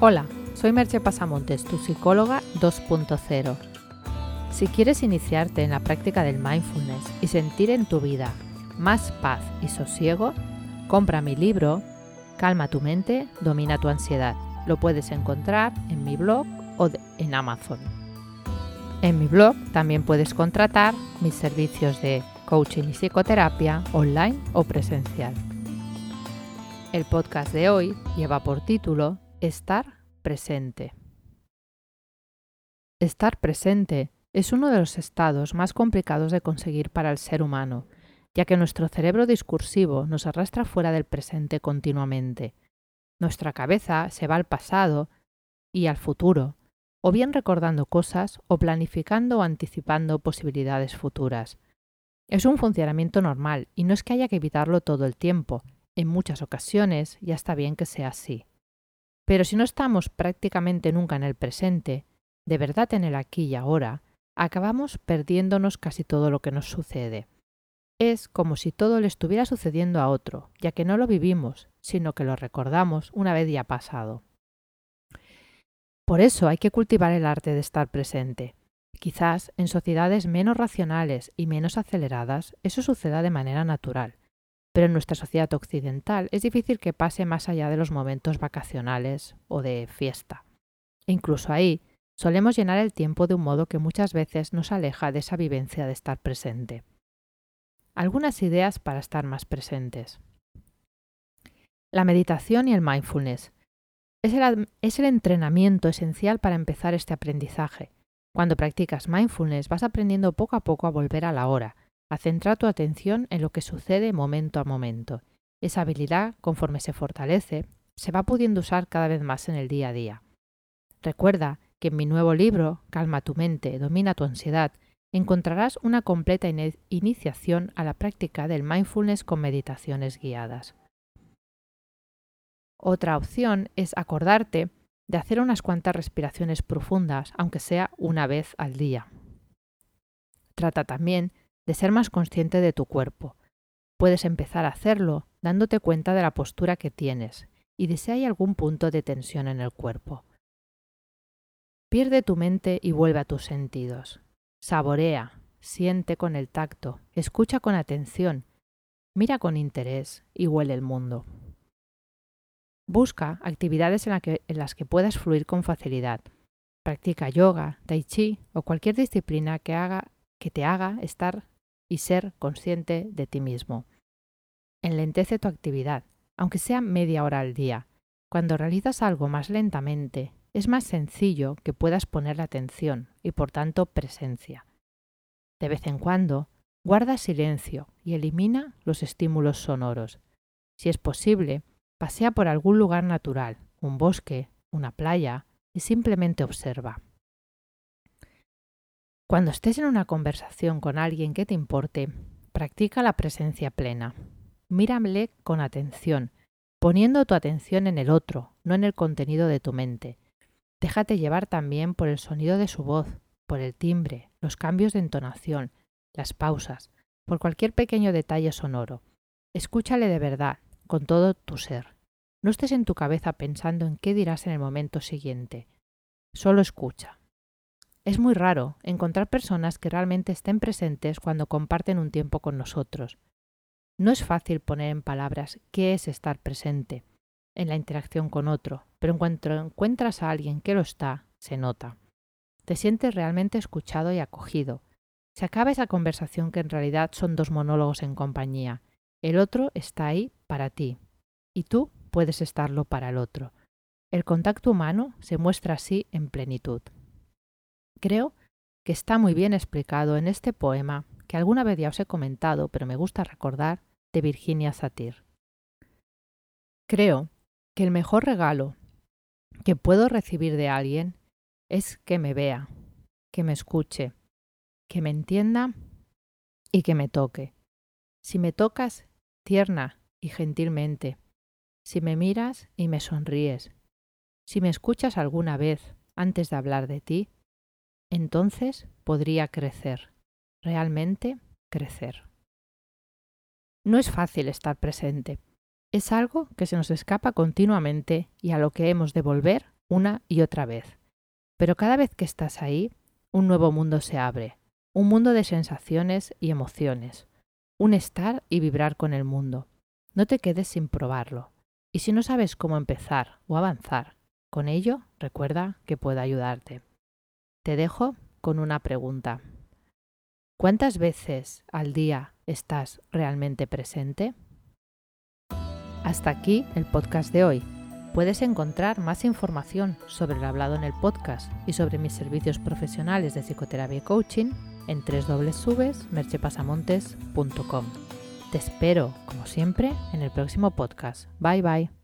Hola, soy Merche Pasamontes, tu psicóloga 2.0. Si quieres iniciarte en la práctica del mindfulness y sentir en tu vida más paz y sosiego, compra mi libro Calma tu mente, domina tu ansiedad. Lo puedes encontrar en mi blog o en Amazon. En mi blog también puedes contratar mis servicios de coaching y psicoterapia online o presencial. El podcast de hoy lleva por título Estar presente. Estar presente es uno de los estados más complicados de conseguir para el ser humano, ya que nuestro cerebro discursivo nos arrastra fuera del presente continuamente. Nuestra cabeza se va al pasado y al futuro, o bien recordando cosas o planificando o anticipando posibilidades futuras. Es un funcionamiento normal y no es que haya que evitarlo todo el tiempo, en muchas ocasiones ya está bien que sea así. Pero si no estamos prácticamente nunca en el presente, de verdad en el aquí y ahora, acabamos perdiéndonos casi todo lo que nos sucede. Es como si todo le estuviera sucediendo a otro, ya que no lo vivimos, sino que lo recordamos una vez ya pasado. Por eso hay que cultivar el arte de estar presente. Quizás en sociedades menos racionales y menos aceleradas eso suceda de manera natural, pero en nuestra sociedad occidental es difícil que pase más allá de los momentos vacacionales o de fiesta. E incluso ahí solemos llenar el tiempo de un modo que muchas veces nos aleja de esa vivencia de estar presente. Algunas ideas para estar más presentes. La meditación y el mindfulness. Es el, es el entrenamiento esencial para empezar este aprendizaje. Cuando practicas mindfulness vas aprendiendo poco a poco a volver a la hora, a centrar tu atención en lo que sucede momento a momento. Esa habilidad, conforme se fortalece, se va pudiendo usar cada vez más en el día a día. Recuerda que en mi nuevo libro, Calma tu mente, domina tu ansiedad, encontrarás una completa iniciación a la práctica del mindfulness con meditaciones guiadas. Otra opción es acordarte de hacer unas cuantas respiraciones profundas, aunque sea una vez al día. Trata también de ser más consciente de tu cuerpo. Puedes empezar a hacerlo dándote cuenta de la postura que tienes y de si hay algún punto de tensión en el cuerpo. Pierde tu mente y vuelve a tus sentidos. Saborea, siente con el tacto, escucha con atención, mira con interés y huele el mundo. Busca actividades en, en, las que puedas fluir con facilidad. Practica yoga, tai chi o cualquier disciplina que, haga, que te haga estar y ser consciente de ti mismo. Enlentece tu actividad, aunque sea media hora al día. Cuando realizas algo más lentamente, es más sencillo que puedas poner atención y por tanto presencia. De vez en cuando, guarda silencio y elimina los estímulos sonoros. Si es posible, pasea por algún lugar natural, un bosque, una playa, y simplemente observa. Cuando estés en una conversación con alguien que te importe, practica la presencia plena. Mírale con atención, poniendo tu atención en el otro, no en el contenido de tu mente. Déjate llevar también por el sonido de su voz, por el timbre, los cambios de entonación, las pausas, por cualquier pequeño detalle sonoro. Escúchale de verdad, con todo tu ser. No estés en tu cabeza pensando en qué dirás en el momento siguiente. Solo escucha. Es muy raro encontrar personas que realmente estén presentes cuando comparten un tiempo con nosotros. No es fácil poner en palabras qué es estar presente en la interacción con otro, pero en cuanto encuentras a alguien que lo está, se nota. Te sientes realmente escuchado y acogido. Se acaba esa conversación que en realidad son dos monólogos en compañía. El otro está ahí para ti y tú puedes estarlo para el otro. El contacto humano se muestra así en plenitud. Creo que está muy bien explicado en este poema que alguna vez ya os he comentado, pero me gusta recordar, de Virginia Satir. Creo que el mejor regalo que puedo recibir de alguien es que me vea, que me escuche, que me entienda y que me toque. Si me tocas tierna y gentilmente, si me miras y me sonríes, si me escuchas alguna vez antes de hablar de ti, entonces podría crecer, realmente crecer. No es fácil estar presente. Es algo que se nos escapa continuamente y a lo que hemos de volver una y otra vez. Pero cada vez que estás ahí, un nuevo mundo se abre, un mundo de sensaciones y emociones, un estar y vibrar con el mundo. No te quedes sin probarlo. Y si no sabes cómo empezar o avanzar con ello, recuerda que puedo ayudarte. Te dejo con una pregunta. ¿Cuántas veces al día estás realmente presente? Hasta aquí el podcast de hoy. Puedes encontrar más información sobre el hablado en el podcast y sobre mis servicios profesionales de psicoterapia y coaching en www.merchepasamontes.com. Te espero, como siempre, en el próximo podcast. Bye bye.